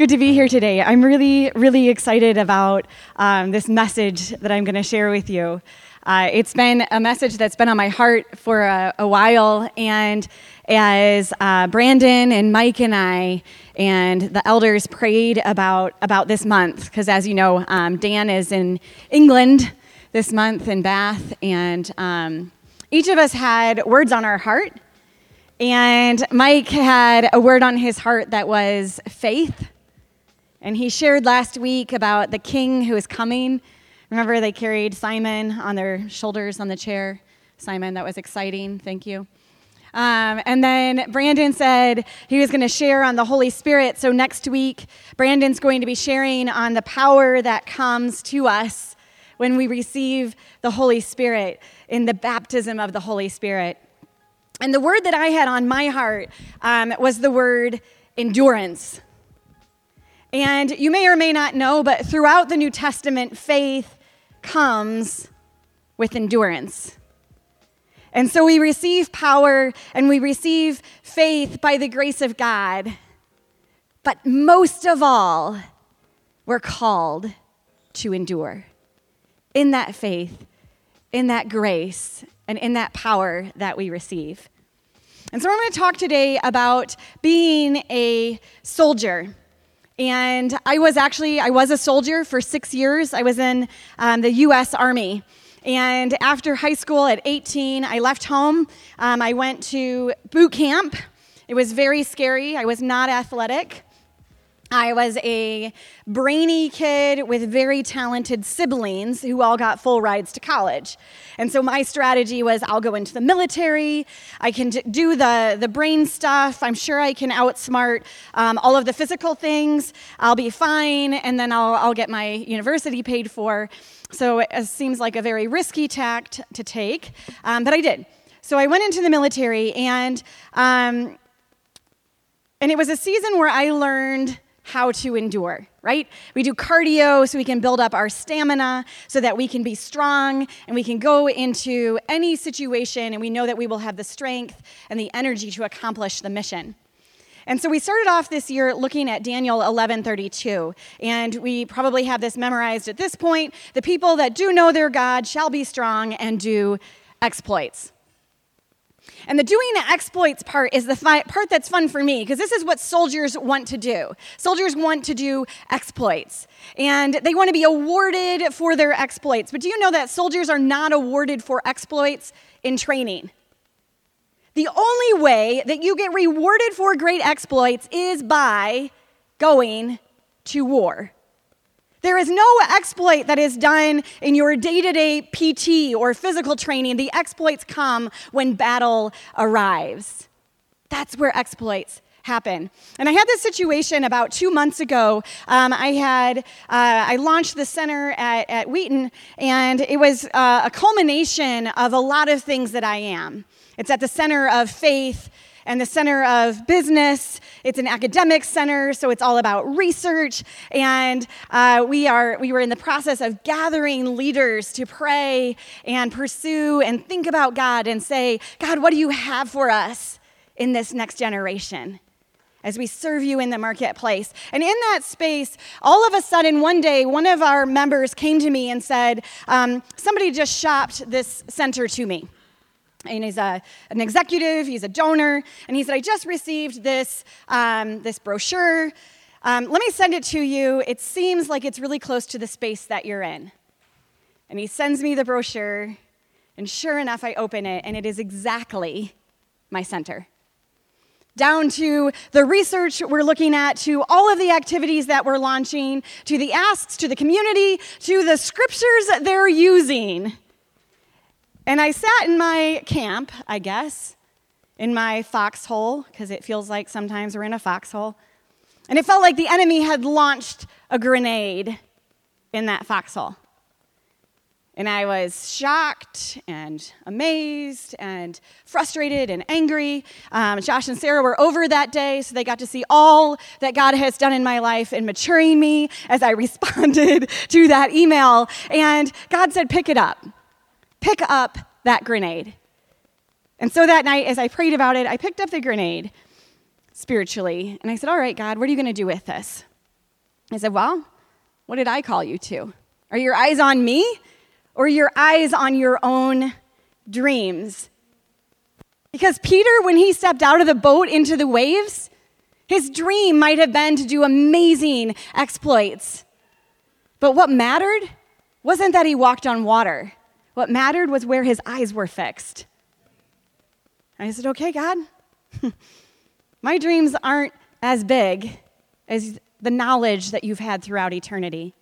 good to be here today. I'm really, really excited about um, this message that I'm going to share with you. Uh, it's been a message that's been on my heart for a, a while, and as uh, Brandon and Mike and I and the elders prayed about about this month, because as you know, um, Dan is in England this month in Bath, and um, each of us had words on our heart. And Mike had a word on his heart that was faith. And he shared last week about the king who is coming. Remember, they carried Simon on their shoulders on the chair. Simon, that was exciting. Thank you. Um, and then Brandon said he was going to share on the Holy Spirit. So next week, Brandon's going to be sharing on the power that comes to us when we receive the Holy Spirit in the baptism of the Holy Spirit. And the word that I had on my heart um, was the word endurance. And you may or may not know, but throughout the New Testament, faith comes with endurance. And so we receive power and we receive faith by the grace of God. But most of all, we're called to endure in that faith, in that grace, and in that power that we receive. And so I'm going to talk today about being a soldier. And I was actually, I was a soldier for six years. I was in um, the U.S. Army. And after high school at 18, I left home. Um, I went to boot camp. It was very scary. I was not athletic. I was a brainy kid with very talented siblings who all got full rides to college. And so my strategy was I'll go into the military, I can do the, the brain stuff, I'm sure I can outsmart um, all of the physical things, I'll be fine, and then I'll, I'll get my university paid for. So it seems like a very risky tact to take, um, but I did. So I went into the military, and, um, and it was a season where I learned how to endure, right? We do cardio so we can build up our stamina so that we can be strong and we can go into any situation and we know that we will have the strength and the energy to accomplish the mission. And so we started off this year looking at Daniel 11:32, and we probably have this memorized at this point. The people that do know their God shall be strong and do exploits. And the doing the exploits part is the fi- part that's fun for me because this is what soldiers want to do. Soldiers want to do exploits and they want to be awarded for their exploits. But do you know that soldiers are not awarded for exploits in training? The only way that you get rewarded for great exploits is by going to war. There is no exploit that is done in your day to day PT or physical training. The exploits come when battle arrives. That's where exploits happen. And I had this situation about two months ago. Um, I had uh, I launched the center at, at Wheaton, and it was uh, a culmination of a lot of things that I am. It's at the center of faith and the center of business. It's an academic center, so it's all about research. And uh, we, are, we were in the process of gathering leaders to pray and pursue and think about God and say, God, what do you have for us in this next generation? as we serve you in the marketplace. And in that space, all of a sudden, one day, one of our members came to me and said, um, Somebody just shopped this center to me and he's a, an executive, he's a donor, and he said, I just received this, um, this brochure. Um, let me send it to you. It seems like it's really close to the space that you're in. And he sends me the brochure, and sure enough, I open it, and it is exactly my center. Down to the research we're looking at, to all of the activities that we're launching, to the asks, to the community, to the scriptures that they're using. And I sat in my camp, I guess, in my foxhole, because it feels like sometimes we're in a foxhole. And it felt like the enemy had launched a grenade in that foxhole. And I was shocked and amazed and frustrated and angry. Um, Josh and Sarah were over that day, so they got to see all that God has done in my life in maturing me as I responded to that email. And God said, Pick it up pick up that grenade. And so that night, as I prayed about it, I picked up the grenade spiritually and I said, All right, God, what are you going to do with this? I said, Well, what did I call you to? Are your eyes on me or your eyes on your own dreams? Because Peter, when he stepped out of the boat into the waves, his dream might have been to do amazing exploits. But what mattered wasn't that he walked on water. What mattered was where his eyes were fixed. And I said, Okay, God, my dreams aren't as big as the knowledge that you've had throughout eternity.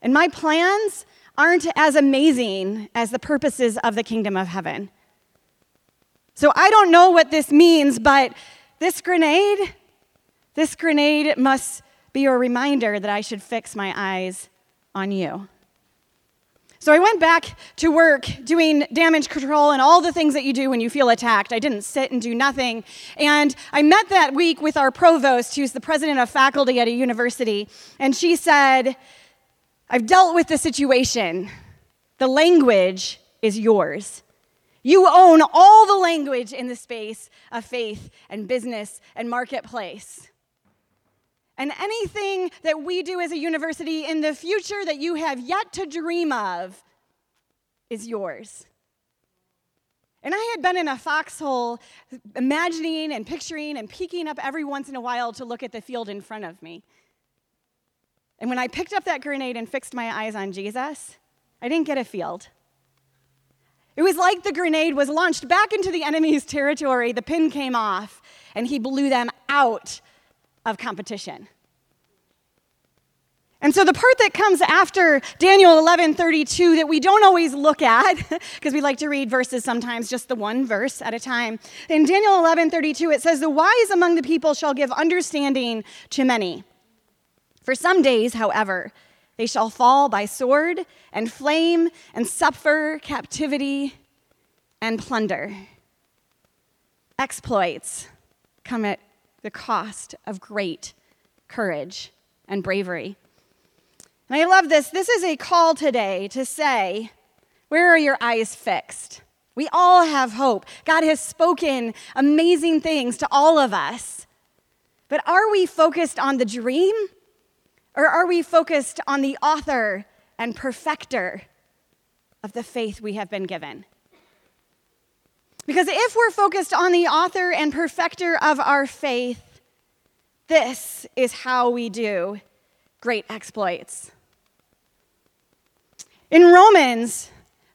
And my plans aren't as amazing as the purposes of the kingdom of heaven. So I don't know what this means, but this grenade, this grenade must be a reminder that I should fix my eyes on you. So I went back to work doing damage control and all the things that you do when you feel attacked. I didn't sit and do nothing. And I met that week with our provost, who's the president of faculty at a university. And she said, I've dealt with the situation. The language is yours. You own all the language in the space of faith and business and marketplace. And anything that we do as a university in the future that you have yet to dream of is yours. And I had been in a foxhole, imagining and picturing and peeking up every once in a while to look at the field in front of me. And when I picked up that grenade and fixed my eyes on Jesus, I didn't get a field. It was like the grenade was launched back into the enemy's territory, the pin came off, and he blew them out of competition. And so the part that comes after Daniel 11:32 that we don't always look at because we like to read verses sometimes just the one verse at a time. In Daniel 11:32 it says the wise among the people shall give understanding to many. For some days, however, they shall fall by sword and flame and suffer captivity and plunder. Exploits come at the cost of great courage and bravery. And I love this. This is a call today to say, Where are your eyes fixed? We all have hope. God has spoken amazing things to all of us. But are we focused on the dream? Or are we focused on the author and perfecter of the faith we have been given? Because if we're focused on the author and perfecter of our faith, this is how we do great exploits. In Romans,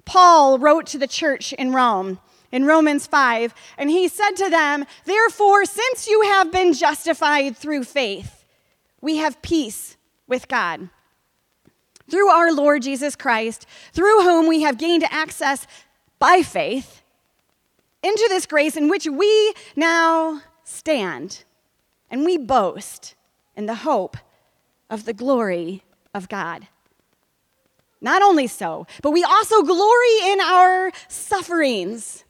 Paul wrote to the church in Rome in Romans 5, and he said to them, Therefore, since you have been justified through faith, we have peace with God. Through our Lord Jesus Christ, through whom we have gained access by faith into this grace in which we now stand and we boast in the hope of the glory of God. Not only so, but we also glory in our sufferings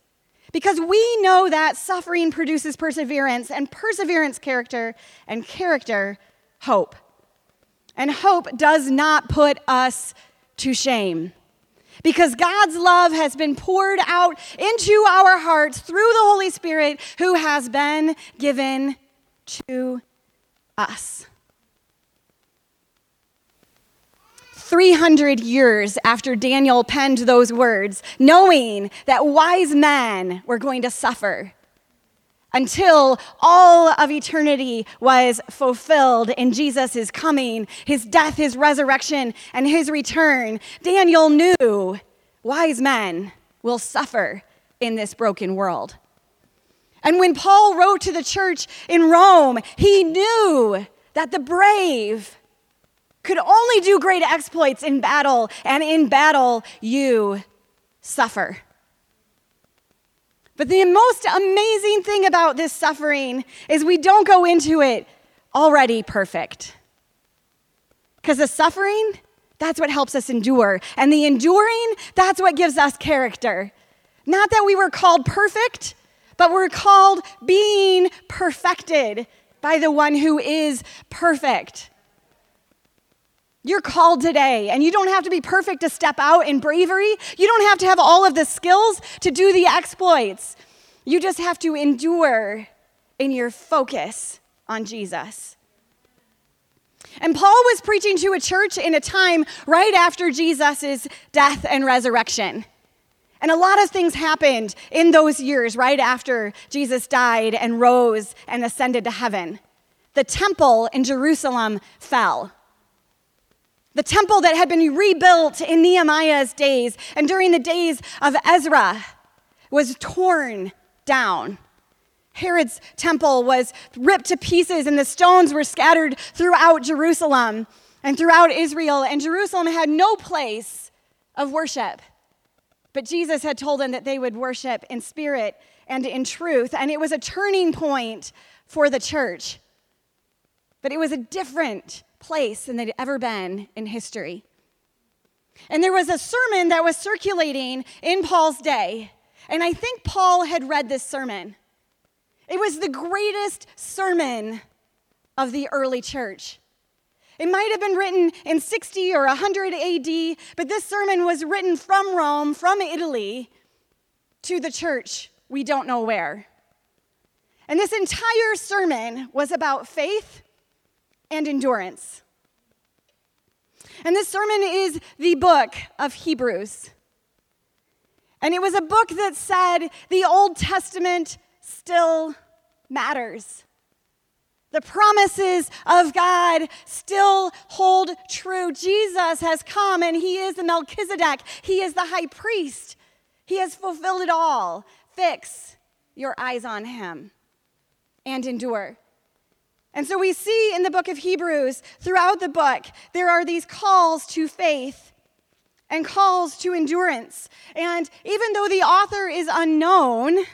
because we know that suffering produces perseverance, and perseverance, character, and character, hope. And hope does not put us to shame because God's love has been poured out into our hearts through the Holy Spirit who has been given to us. 300 years after Daniel penned those words, knowing that wise men were going to suffer until all of eternity was fulfilled in Jesus' coming, his death, his resurrection, and his return, Daniel knew wise men will suffer in this broken world. And when Paul wrote to the church in Rome, he knew that the brave could only do great exploits in battle, and in battle, you suffer. But the most amazing thing about this suffering is we don't go into it already perfect. Because the suffering, that's what helps us endure. And the enduring, that's what gives us character. Not that we were called perfect, but we're called being perfected by the one who is perfect. You're called today, and you don't have to be perfect to step out in bravery. You don't have to have all of the skills to do the exploits. You just have to endure in your focus on Jesus. And Paul was preaching to a church in a time right after Jesus' death and resurrection. And a lot of things happened in those years right after Jesus died and rose and ascended to heaven. The temple in Jerusalem fell. The temple that had been rebuilt in Nehemiah's days and during the days of Ezra was torn down. Herod's temple was ripped to pieces, and the stones were scattered throughout Jerusalem and throughout Israel. And Jerusalem had no place of worship. But Jesus had told them that they would worship in spirit and in truth. And it was a turning point for the church. But it was a different place than they'd ever been in history. And there was a sermon that was circulating in Paul's day. And I think Paul had read this sermon. It was the greatest sermon of the early church. It might have been written in 60 or 100 AD, but this sermon was written from Rome, from Italy, to the church, we don't know where. And this entire sermon was about faith and endurance. And this sermon is the book of Hebrews. And it was a book that said the Old Testament still matters. The promises of God still hold true. Jesus has come and he is the Melchizedek, he is the high priest. He has fulfilled it all. Fix your eyes on him and endure. And so we see in the book of Hebrews, throughout the book, there are these calls to faith and calls to endurance. And even though the author is unknown,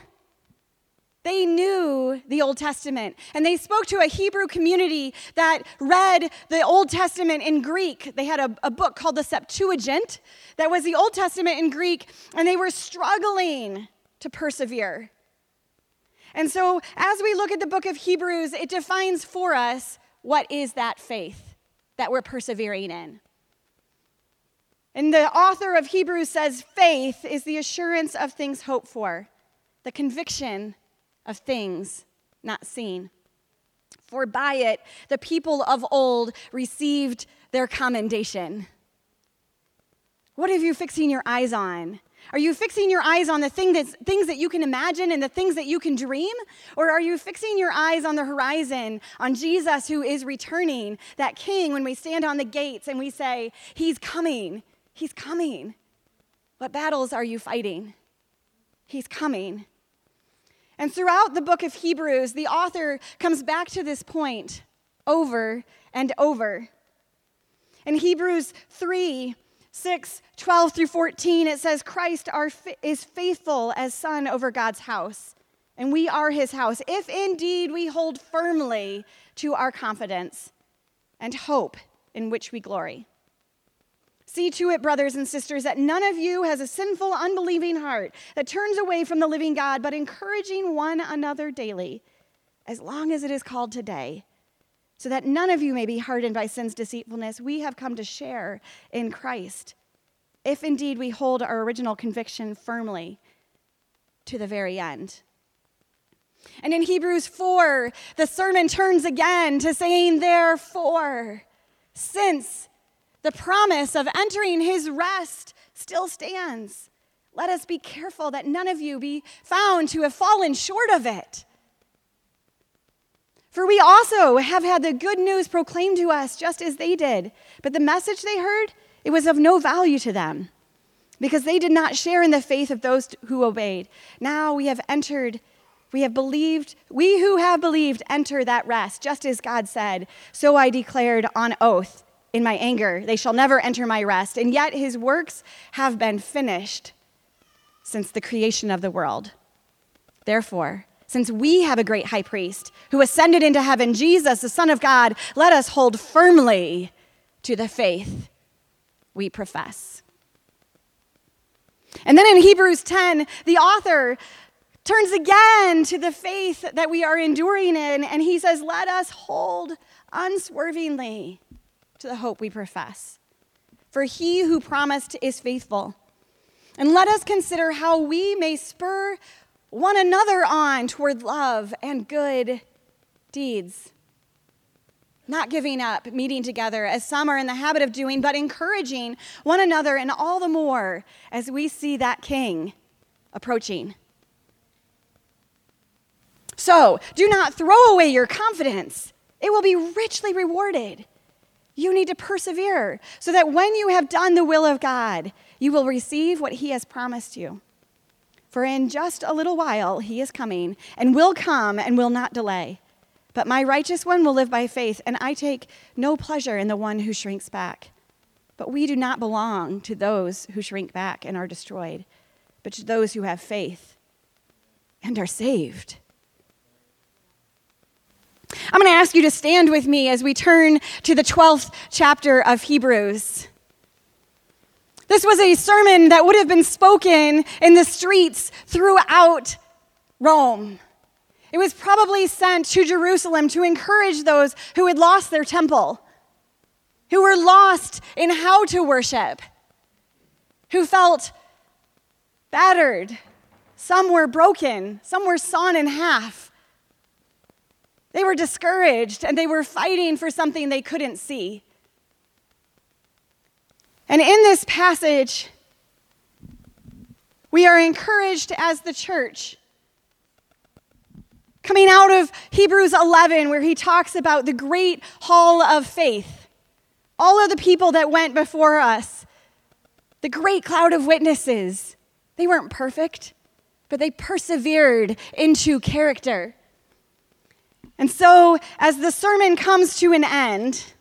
they knew the Old Testament, and they spoke to a Hebrew community that read the Old Testament in Greek. They had a, a, book called the Septuagint that was the Old Testament in Greek, and they were struggling to persevere. And so, as we look at the book of Hebrews, it defines for us what is that faith that we're persevering in. And the author of Hebrews says faith is the assurance of things hoped for, the conviction of things not seen. For by it the people of old received their commendation. What are you fixing your eyes on? Are you fixing your eyes on the thing that's, things that you can imagine and the things that you can dream? Or are you fixing your eyes on the horizon, on Jesus who is returning, that king, when we stand on the gates and we say, He's coming, He's coming? What battles are you fighting? He's coming. And throughout the book of Hebrews, the author comes back to this point over and over. In Hebrews 3 6, 12 through 14, it says, Christ are, is faithful as son over God's house, and we are his house, if indeed we hold firmly to our confidence and hope in which we glory. See to it, brothers and sisters, that none of you has a sinful, unbelieving heart that turns away from the living God, but encouraging one another daily, as long as it is called today, so that none of you may be hardened by sin's deceitfulness. We have come to share in Christ, if indeed we hold our original conviction firmly to the very end. And in Hebrews 4, the sermon turns again to saying, Therefore, since the promise of entering his rest still stands. Let us be careful that none of you be found to have fallen short of it. For we also have had the good news proclaimed to us just as they did. But the message they heard, it was of no value to them because they did not share in the faith of those who obeyed. Now we have entered, we have believed, we who have believed enter that rest, just as God said. So I declared on oath in my anger. They shall never enter my rest. And yet his works have been finished since the creation of the world. Therefore, since we have a great high priest who ascended into heaven, Jesus, the Son of God, let us hold firmly to the faith we profess. And then in Hebrews 10, the author turns again to the faith that we are enduring in, and he says, Let us hold unswervingly to the hope we profess. For he who promised is faithful. And let us consider how we may spur one another on toward love and good deeds. not giving up, meeting together, as some are in the habit of doing, but encouraging one another, and all the more as we see that king approaching. So, do not throw away your confidence, it will be richly rewarded. You need to persevere so that when you have done the will of God, you will receive what He has promised you. For in just a little while He is coming and will come and will not delay. But my righteous one will live by faith, and I take no pleasure in the one who shrinks back. But we do not belong to those who shrink back and are destroyed, but to those who have faith and are saved. I'm going to ask you to stand with me as we turn to the 12th chapter of Hebrews. This was a sermon that would have been spoken in the streets throughout Rome. It was probably sent to Jerusalem to encourage those who had lost their temple, who were lost in how to worship, who felt battered. Some were broken, some were sawn in half. They were discouraged and they were fighting for something they couldn't see. And in this passage, we are encouraged as the church Coming out of Hebrews 11, where he talks about the great hall of faith, all of the people that went before us, the great cloud of witnesses, they weren't perfect, but they persevered into character. And so, as the sermon comes to an end,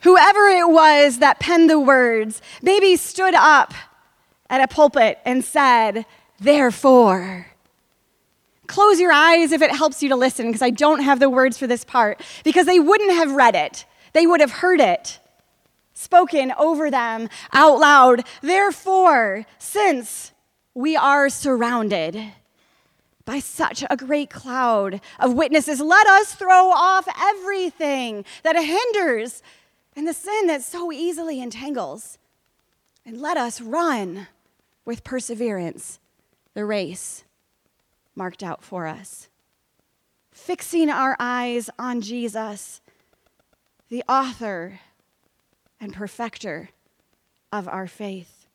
whoever it was that penned the words maybe stood up at a pulpit and said, Therefore, close your eyes if it helps you to listen, because I don't have the words for this part, because they wouldn't have read it, they would have heard it spoken over them out loud. Therefore, since we are surrounded by such a great cloud of witnesses, let us throw off everything that hinders and the sin that so easily entangles, and let us run with perseverance the race marked out for us. Fixing our eyes on Jesus, the author and perfecter of our faith.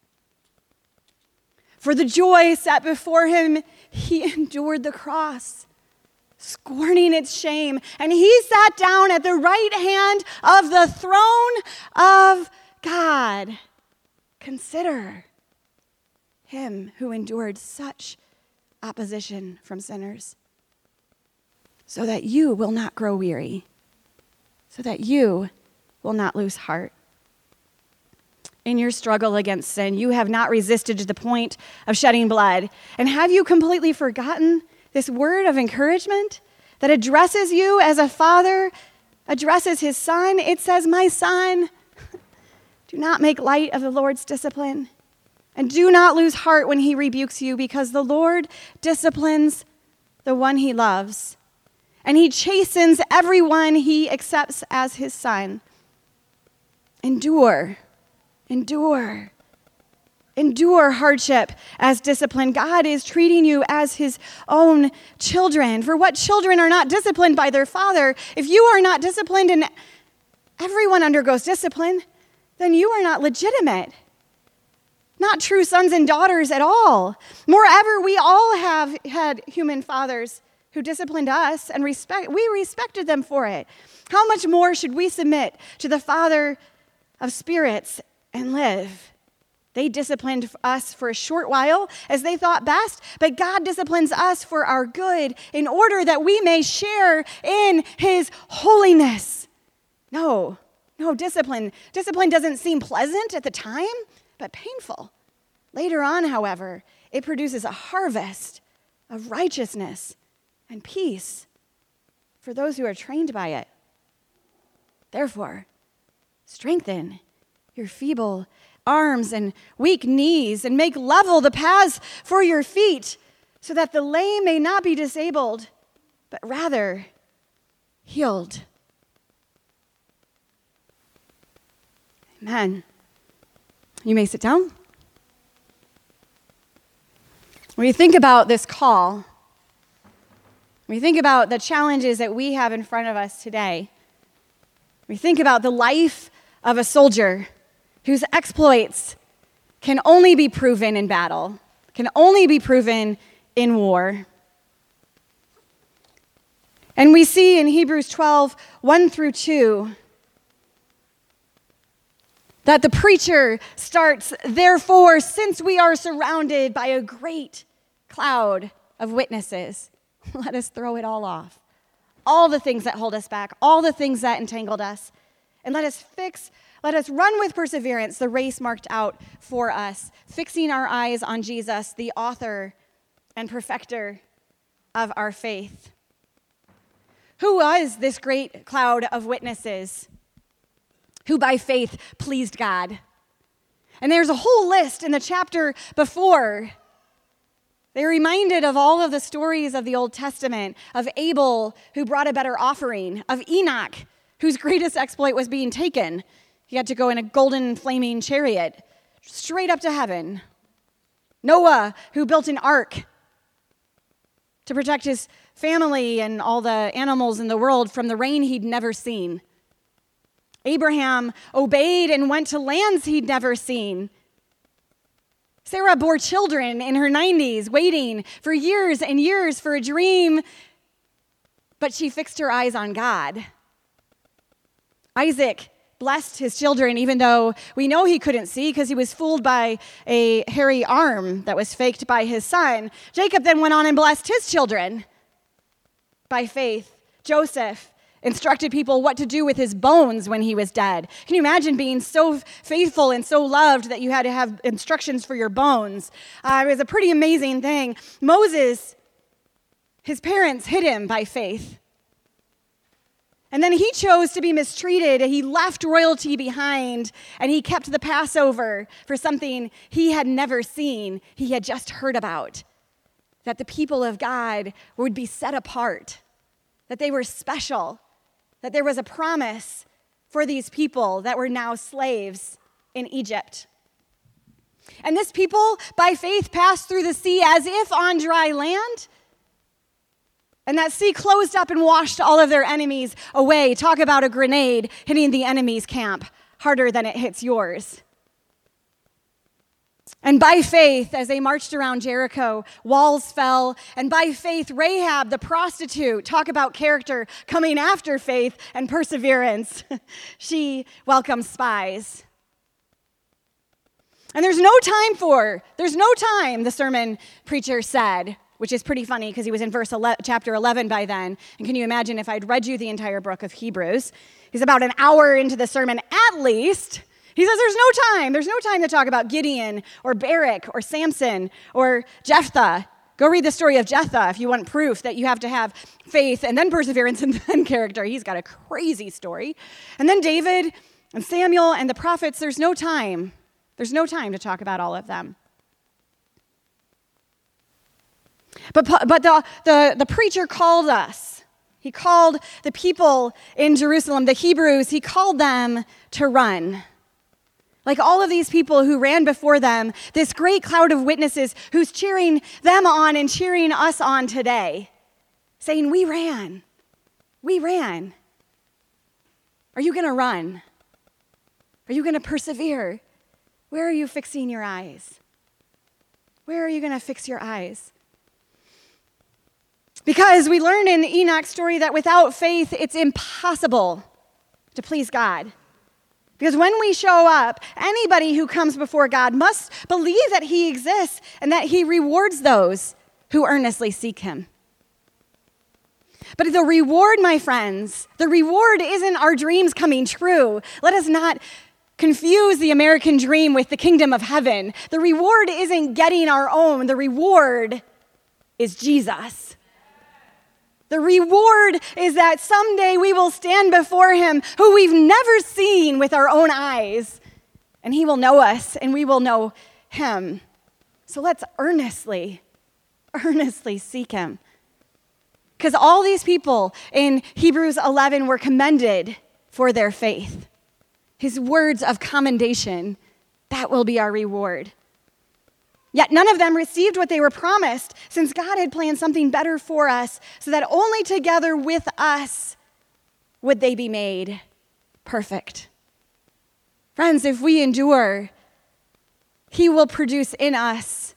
For the joy set before him, he endured the cross, scorning its shame, and he sat down at the right hand of the throne of God. Consider him who endured such opposition from sinners, so that you will not grow weary, so that you will not lose heart. In your struggle against sin, you have not resisted to the point of shedding blood. And have you completely forgotten this word of encouragement that addresses you as a father addresses his son? It says, My son, do not make light of the Lord's discipline and do not lose heart when he rebukes you, because the Lord disciplines the one he loves, and he chastens everyone he accepts as his son. Endure, endure, endure hardship as discipline. God is treating you as his own children. For what children are not disciplined by their father? If you are not disciplined and everyone undergoes discipline, then you are not legitimate not true sons and daughters at all. Moreover, we all have had human fathers who disciplined us and respect, we respected them for it. How much more should we submit to the Father of spirits and live? They disciplined us for a short while as they thought best, but God disciplines us for our good in order that we may share in His holiness. No, no, discipline. Discipline doesn't seem pleasant at the time but painful. Later on, however, it produces a harvest of righteousness and peace for those who are trained by it. Therefore, strengthen your feeble arms and weak knees, and make level the paths for your feet, so that the lame may not be disabled, but rather healed. Amen. You may sit down. When you think about this call, we think about the challenges that we have in front of us today, we think about the life of a soldier whose exploits can only be proven in battle, can only be proven in war. And we see in Hebrews 12, 1 through 2, that the preacher starts, therefore, since we are surrounded by a great cloud of witnesses, let us throw it all off. All the things that hold us back, all the things that entangled us, and let us fix, let us run with perseverance the race marked out for us, fixing our eyes on Jesus, the author and perfecter of our faith. Who was this great cloud of witnesses who by faith pleased God? And there's a whole list in the chapter before. They're reminded of all of the stories of the Old Testament, of Abel, who brought a better offering, of Enoch, whose greatest exploit was being taken. He had to go in a golden flaming chariot straight up to heaven. Noah, who built an ark to protect his family and all the animals in the world from the rain he'd never seen. Abraham obeyed and went to lands he'd never seen. Sarah bore children in her 90s, waiting for years and years for a dream, but she fixed her eyes on God. Isaac blessed his children, even though we know he couldn't see because he was fooled by a hairy arm that was faked by his son. Jacob then went on and blessed his children by faith. Joseph instructed people what to do with his bones when he was dead. Can you imagine being so faithful and so loved that you had to have instructions for your bones? Uh, it was a pretty amazing thing. Moses, his parents hid him by faith. And then he chose to be mistreated. He left royalty behind and he kept the Passover for something he had never seen, he had just heard about. That the people of God would be set apart, that they were special, that there was a promise for these people that were now slaves in Egypt. And this people, by faith, passed through the sea as if on dry land and that sea closed up and washed all of their enemies away. Talk about a grenade hitting the enemy's camp harder than it hits yours. And by faith, as they marched around Jericho, walls fell. And by faith, Rahab, the prostitute, talk about character coming after faith and perseverance. she welcomed spies. And there's no time for, there's no time, the sermon preacher said, which is pretty funny because he was in verse 11, chapter 11 by then. And can you imagine if I'd read you the entire book of Hebrews? He's about an hour into the sermon at least. He says there's no time. There's no time to talk about Gideon or Barak or Samson or Jephthah. Go read the story of Jephthah if you want proof that you have to have faith and then perseverance and then character. He's got a crazy story. And then David and Samuel and the prophets, there's no time. There's no time to talk about all of them. But, but the, the, the preacher called us. He called the people in Jerusalem, the Hebrews, he called them to run. Like all of these people who ran before them, this great cloud of witnesses who's cheering them on and cheering us on today, saying, We ran. We ran. Are you going to run? Are you going to persevere? Where are you fixing your eyes? Where are you going to fix your eyes? Because we learn in Enoch's story that without faith, it's impossible to please God. Because when we show up, anybody who comes before God must believe that He exists and that He rewards those who earnestly seek Him. But the reward, my friends, the reward isn't our dreams coming true. Let us not confuse the American dream with the kingdom of heaven. The reward isn't getting our own, the reward is Jesus. The reward is that someday we will stand before him who we've never seen with our own eyes, and he will know us and we will know him. So let's earnestly, earnestly seek him. Because all these people in Hebrews 11 were commended for their faith. His words of commendation, that will be our reward. Yet none of them received what they were promised, since God had planned something better for us, so that only together with us would they be made perfect. Friends, if we endure, He will produce in us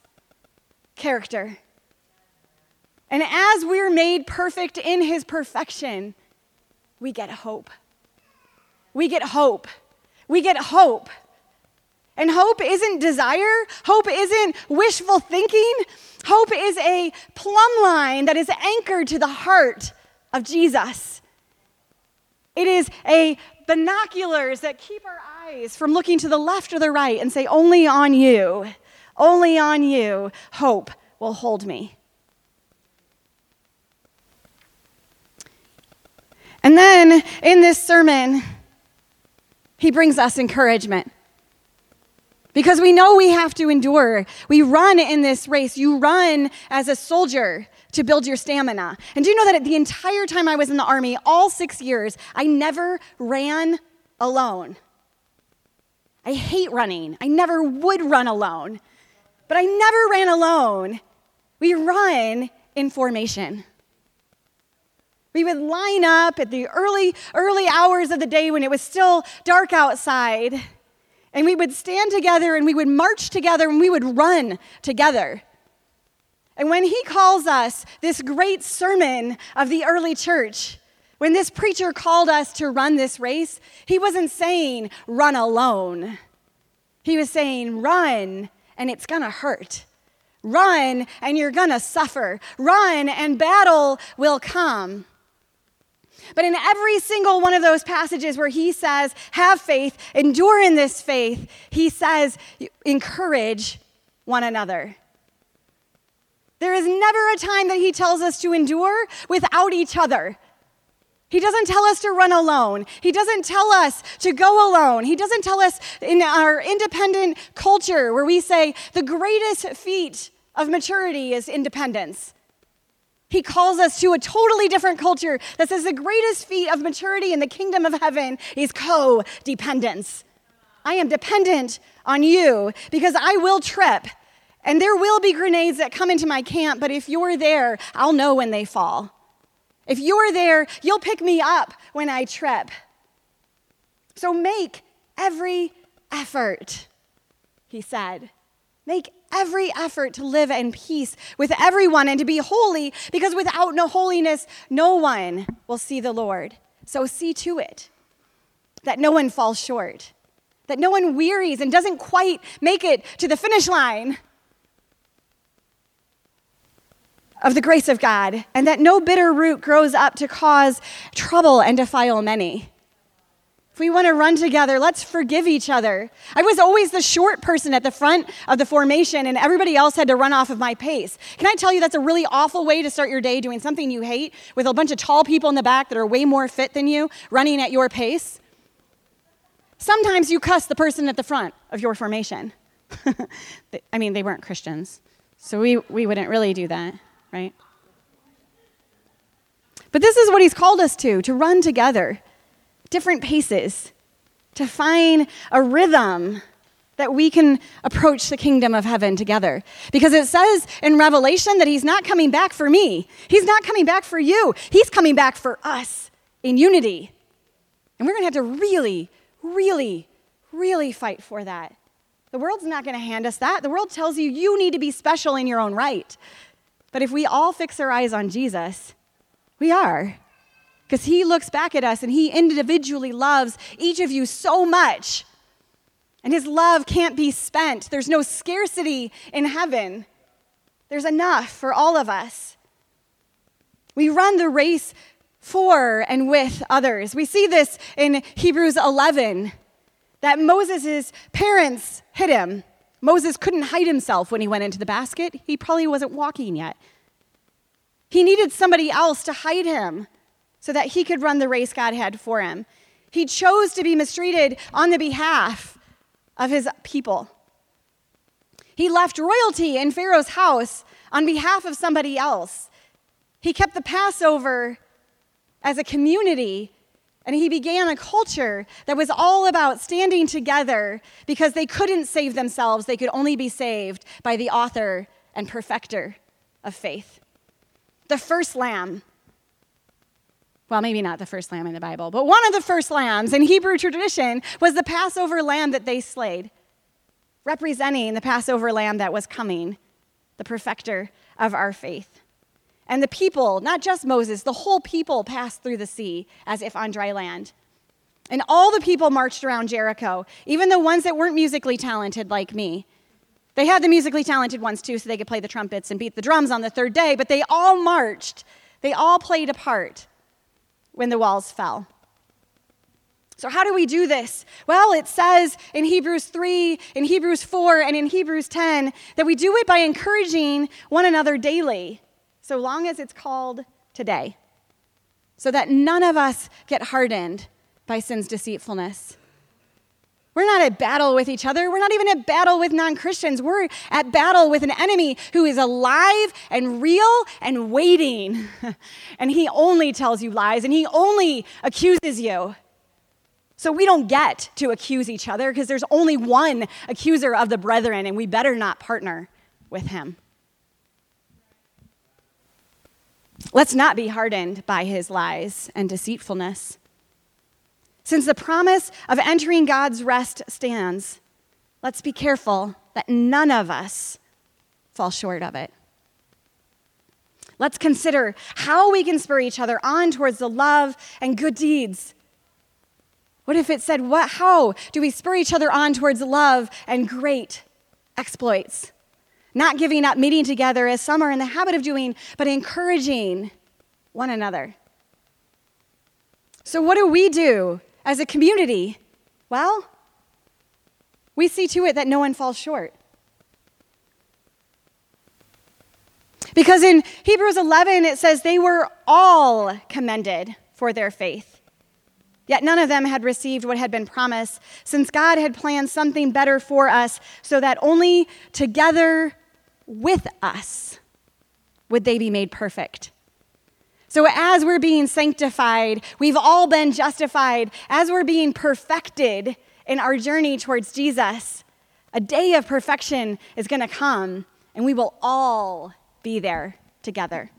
character. And as we're made perfect in His perfection, we get hope. We get hope. We get hope. And hope isn't desire, hope isn't wishful thinking. Hope is a plumb line that is anchored to the heart of Jesus. It is a binoculars that keep our eyes from looking to the left or the right and say, Only on you, only on you, hope will hold me. And then in this sermon, he brings us encouragement. Because we know we have to endure. We run in this race. You run as a soldier to build your stamina. And do you know that the entire time I was in the army, all six years, I never ran alone? I hate running. I never would run alone. But I never ran alone. We run in formation. We would line up at the early, early hours of the day when it was still dark outside and we would stand together and we would march together and we would run together. And when he calls us this great sermon of the early church, when this preacher called us to run this race, he wasn't saying run alone. He was saying run and it's gonna hurt. Run and you're gonna suffer. Run and battle will come. But in every single one of those passages where he says, have faith, endure in this faith, he says, encourage one another. There is never a time that he tells us to endure without each other. He doesn't tell us to run alone. He doesn't tell us to go alone. He doesn't tell us in our independent culture where we say the greatest feat of maturity is independence. He calls us to a totally different culture that says the greatest feat of maturity in the kingdom of heaven is co-dependence. I am dependent on you because I will trip. And there will be grenades that come into my camp, but if you're there, I'll know when they fall. If you're there, you'll pick me up when I trip. So make every effort, he said. Make every effort to live in peace with everyone and to be holy, because without no holiness, no one will see the Lord. So see to it that no one falls short, that no one wearies and doesn't quite make it to the finish line of the grace of God, and that no bitter root grows up to cause trouble and defile many. If we want to run together, let's forgive each other. I was always the short person at the front of the formation, and everybody else had to run off of my pace. Can I tell you that's a really awful way to start your day doing something you hate with a bunch of tall people in the back that are way more fit than you running at your pace? Sometimes you cuss the person at the front of your formation. I mean, they weren't Christians, so we, we wouldn't really do that, right? But this is what he's called us to to run together different paces to find a rhythm that we can approach the kingdom of heaven together. Because it says in Revelation that he's not coming back for me, he's not coming back for you, he's coming back for us in unity. And we're gonna have to really, really, really fight for that. The world's not gonna hand us that. The world tells you you need to be special in your own right. But if we all fix our eyes on Jesus, we are because he looks back at us and he individually loves each of you so much. And his love can't be spent. There's no scarcity in heaven, there's enough for all of us. We run the race for and with others. We see this in Hebrews 11 that Moses' parents hid him. Moses couldn't hide himself when he went into the basket. He probably wasn't walking yet. He needed somebody else to hide him so that he could run the race God had for him. He chose to be mistreated on the behalf of his people. He left royalty in Pharaoh's house on behalf of somebody else. He kept the Passover as a community And he began a culture that was all about standing together because they couldn't save themselves. They could only be saved by the author and perfecter of faith. The first lamb, well, maybe not the first lamb in the Bible, but one of the first lambs in Hebrew tradition was the Passover lamb that they slayed, representing the Passover lamb that was coming, the perfecter of our faith. And the people, not just Moses, the whole people passed through the sea as if on dry land. And all the people marched around Jericho, even the ones that weren't musically talented like me. They had the musically talented ones too, so they could play the trumpets and beat the drums on the third day, but they all marched. They all played a part when the walls fell. So, how do we do this? Well, it says in Hebrews 3, in Hebrews 4, and in Hebrews 10 that we do it by encouraging one another daily so long as it's called today, so that none of us get hardened by sin's deceitfulness. We're not at battle with each other. We're not even at battle with non Christians. We're at battle with an enemy who is alive and real and waiting. and he only tells you lies and he only accuses you. So we don't get to accuse each other because there's only one accuser of the brethren, and we better not partner with him. Let's not be hardened by his lies and deceitfulness. Since the promise of entering God's rest stands, let's be careful that none of us fall short of it. Let's consider how we can spur each other on towards the love and good deeds. What if it said, what, how do we spur each other on towards love and great exploits? not giving up meeting together as some are in the habit of doing, but encouraging one another. So, what do we do as a community? Well, we see to it that no one falls short. Because in Hebrews 11, it says they were all commended for their faith. Yet none of them had received what had been promised, since God had planned something better for us, so that only together with us would they be made perfect. So, as we're being sanctified, we've all been justified, as we're being perfected in our journey towards Jesus, a day of perfection is going to come, and we will all be there together.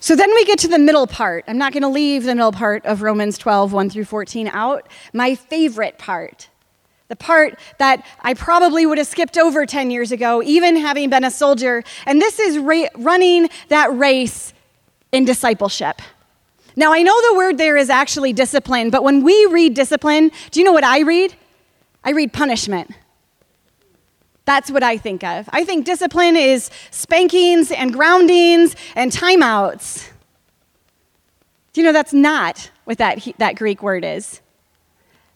So then we get to the middle part. I'm not going to leave the middle part of Romans 12, 1 through 14 out. My favorite part. The part that I probably would have skipped over 10 years ago, even having been a soldier. And this is ra- running that race in discipleship. Now, I know the word there is actually discipline, but when we read discipline, do you know what I read? I read punishment. That's what I think of. I think discipline is spankings and groundings and timeouts. Do you know that's not what that, that Greek word is?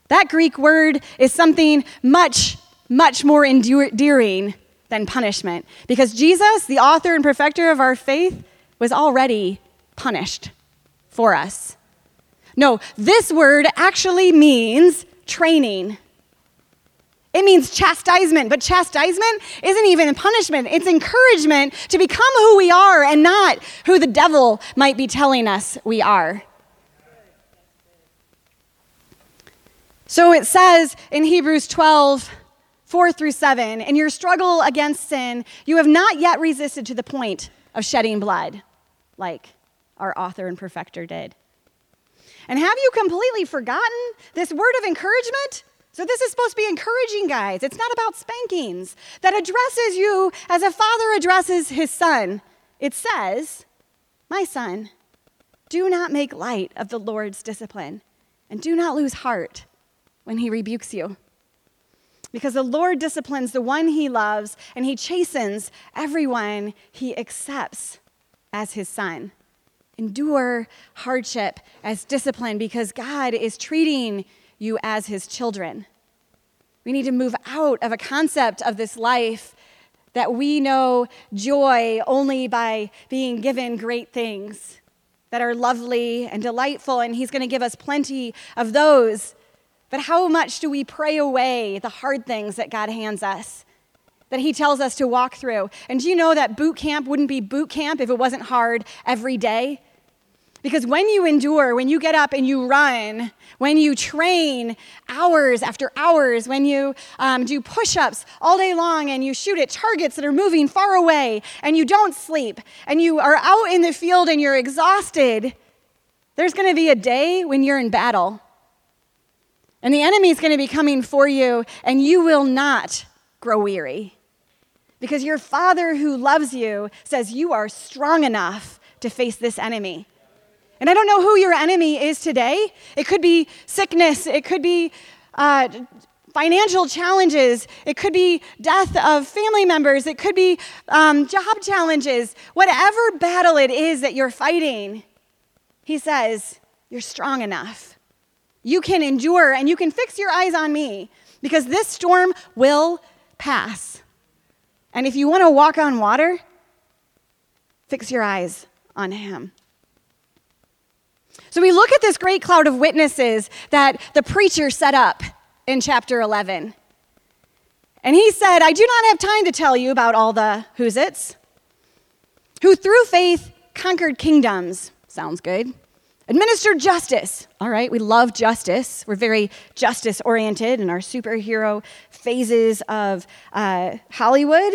That Greek word is something much, much more endearing than punishment. Because Jesus, the author and perfecter of our faith, was already punished for us. No, this word actually means training. It means chastisement, but chastisement isn't even punishment. It's encouragement to become who we are and not who the devil might be telling us we are. So it says in Hebrews 12, 4 through 7, in your struggle against sin, you have not yet resisted to the point of shedding blood, like our author and perfecter did. And have you completely forgotten this word of encouragement? So, this is supposed to be encouraging, guys. It's not about spankings that addresses you as a father addresses his son. It says, My son, do not make light of the Lord's discipline, and do not lose heart when he rebukes you. Because the Lord disciplines the one he loves, and he chastens everyone he accepts as his son. Endure hardship as discipline because God is treating you as his children. We need to move out of a concept of this life that we know joy only by being given great things that are lovely and delightful, and he's going to give us plenty of those. But how much do we pray away the hard things that God hands us? that he tells us to walk through. And do you know that boot camp wouldn't be boot camp if it wasn't hard every day? Because when you endure, when you get up and you run, when you train hours after hours, when you um, do push ups all day long and you shoot at targets that are moving far away and you don't sleep and you are out in the field and you're exhausted, there's to be a day when you're in battle. And the enemy is going to be coming for you, and you will not grow weary. Because your Father who loves you says you are strong enough to face this enemy. And I don't know who your enemy is today. It could be sickness, it could be uh, financial challenges, it could be death of family members, it could be um, job challenges. Whatever battle it is that you're fighting, he says, You're strong enough. You can endure and you can fix your eyes on me because this storm will pass. And if you want to walk on water, fix your eyes on him. So we look at this great cloud of witnesses that the preacher set up in chapter 11. And he said, I do not have time to tell you about all the who's its, who through faith conquered kingdoms. Sounds good. Administered justice. All right, we love justice. We're very justice oriented in our superhero phases of uh, Hollywood.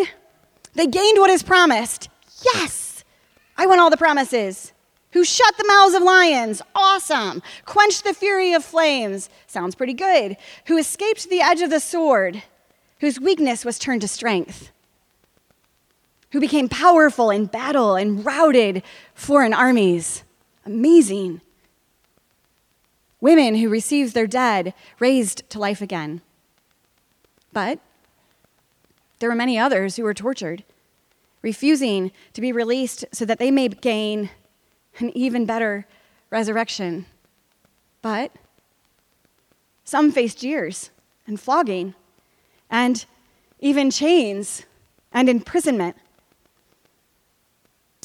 They gained what is promised. Yes, I want all the promises. Who shut the mouths of lions? Awesome. Quenched the fury of flames? Sounds pretty good. Who escaped the edge of the sword? Whose weakness was turned to strength? Who became powerful in battle and routed foreign armies? Amazing. Women who received their dead raised to life again. But there were many others who were tortured, refusing to be released so that they may gain an even better resurrection. But some faced jeers and flogging and even chains and imprisonment.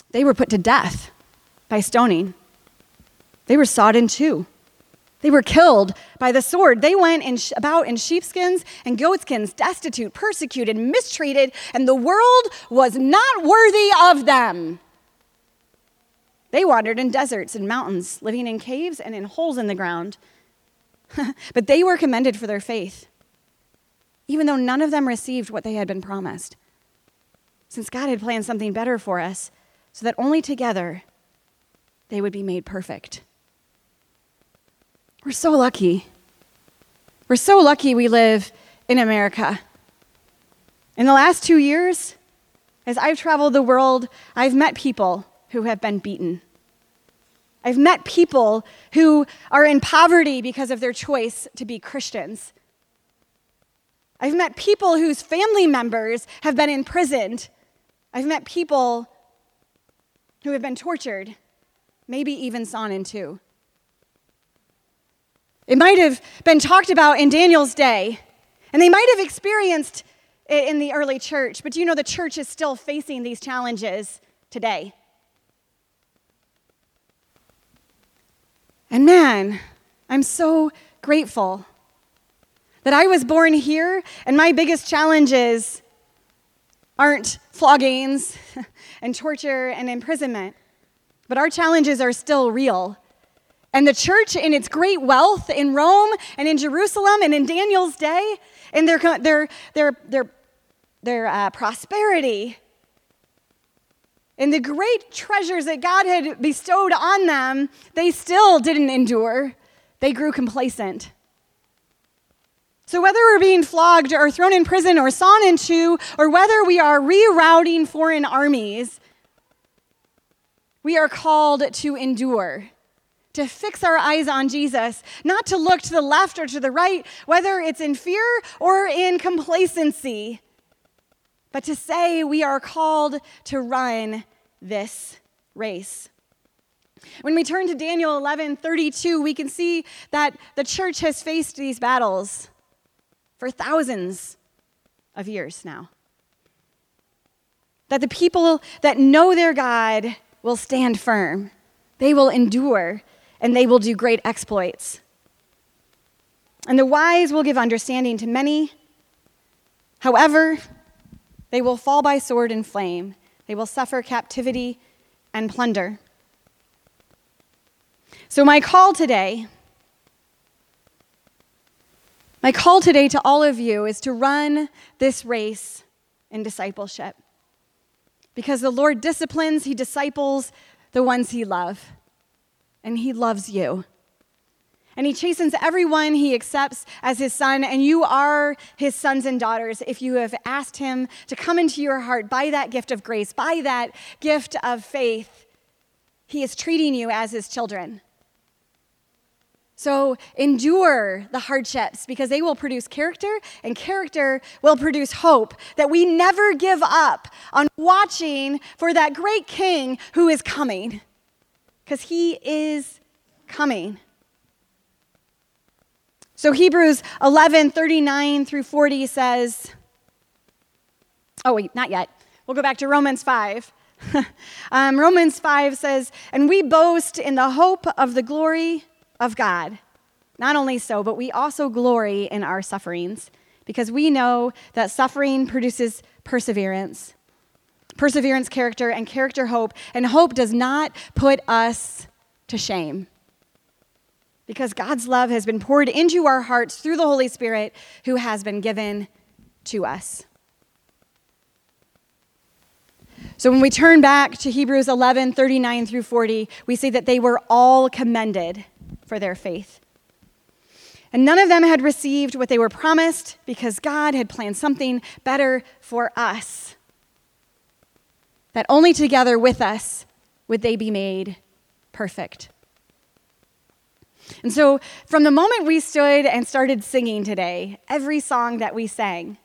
They were put to death by stoning. They were sawed in two. They were killed by the sword. They went in sh- about in sheepskins and goatskins, destitute, persecuted, mistreated, and the world was not worthy of them. They wandered in deserts and mountains, living in caves and in holes in the ground. but they were commended for their faith, even though none of them received what they had been promised. Since God had planned something better for us, so that only together they would be made perfect. We're so lucky. We're so lucky we live in America. In the last two years, as I've traveled the world, I've met people who have been beaten. I've met people who are in poverty because of their choice to be Christians. I've met people whose family members have been imprisoned. I've met people who have been tortured maybe even sawn in two. It might have been talked about in Daniel's day, and they might have experienced it in the early church, but do you know the church is still facing these challenges today? And man, I'm so grateful that I was born here, and my biggest challenges aren't floggings and torture and imprisonment. But our challenges are still real. And the church, in its great wealth in Rome and in Jerusalem and in Daniel's day, in their, their, their, their, their uh, prosperity, and the great treasures that God had bestowed on them, they still didn't endure. They grew complacent. So, whether we're being flogged or thrown in prison or sawn in two, or whether we are rerouting foreign armies, we are called to endure, to fix our eyes on Jesus, not to look to the left or to the right, whether it's in fear or in complacency, but to say we are called to run this race. When we turn to Daniel 11 32, we can see that the church has faced these battles for thousands of years now. That the people that know their God will stand firm, they will endure, and they will do great exploits. And the wise will give understanding to many. However, They will fall by sword and flame. They will suffer captivity and plunder. So, my call today, my call today to all of you is to run this race in discipleship. Because the Lord disciplines, He disciples the ones He loves, and He loves you. And he chastens everyone he accepts as his son, and you are his sons and daughters if you have asked him to come into your heart by that gift of grace, by that gift of faith. He is treating you as his children. So endure the hardships because they will produce character, and character will produce hope. That we never give up on watching for that great king who is coming because he is coming. So Hebrews 11 39 through 40 says, oh, wait, not yet. We'll go back to Romans 5. um, Romans 5 says, And we boast in the hope of the glory of God. Not only so, but we also glory in our sufferings because we know that suffering produces perseverance. Perseverance, character, and character, hope. And hope does not put us to shame because God's love has been poured into our hearts through the Holy Spirit who has been given to us. So when we turn back to Hebrews 11 39 through 40, we see that they were all commended for their faith. And none of them had received what they were promised because God had planned something better for us. That only together with us would they be made perfect. And so, from the moment we stood and started singing today, every song that we sang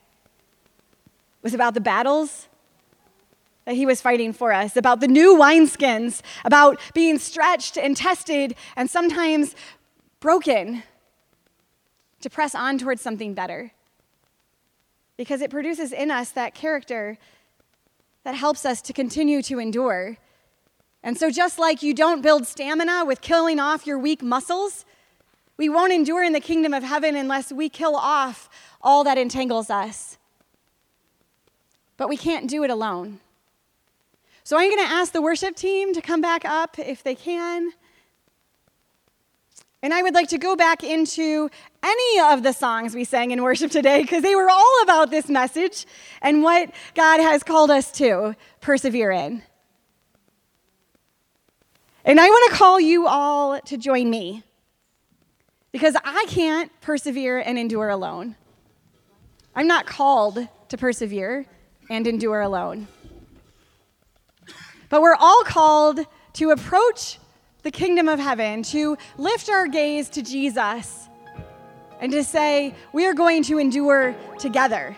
was about the battles that he was fighting for us, about the new wineskins, about being stretched and tested and sometimes broken to press on towards something better. Because it produces in us that character that helps us to continue to endure and so, just like you don't build stamina with killing off your weak muscles, we won't endure in the kingdom of heaven unless we kill off all that entangles us. But we can't do it alone. So, I'm going to ask the worship team to come back up if they can. And I would like to go back into any of the songs we sang in worship today because they were all about this message and what God has called us to persevere in. And I want to call you all to join me because I can't persevere and endure alone. I'm not called to persevere and endure alone. But we're all called to approach the kingdom of heaven, to lift our gaze to Jesus, and to say, we are going to endure together.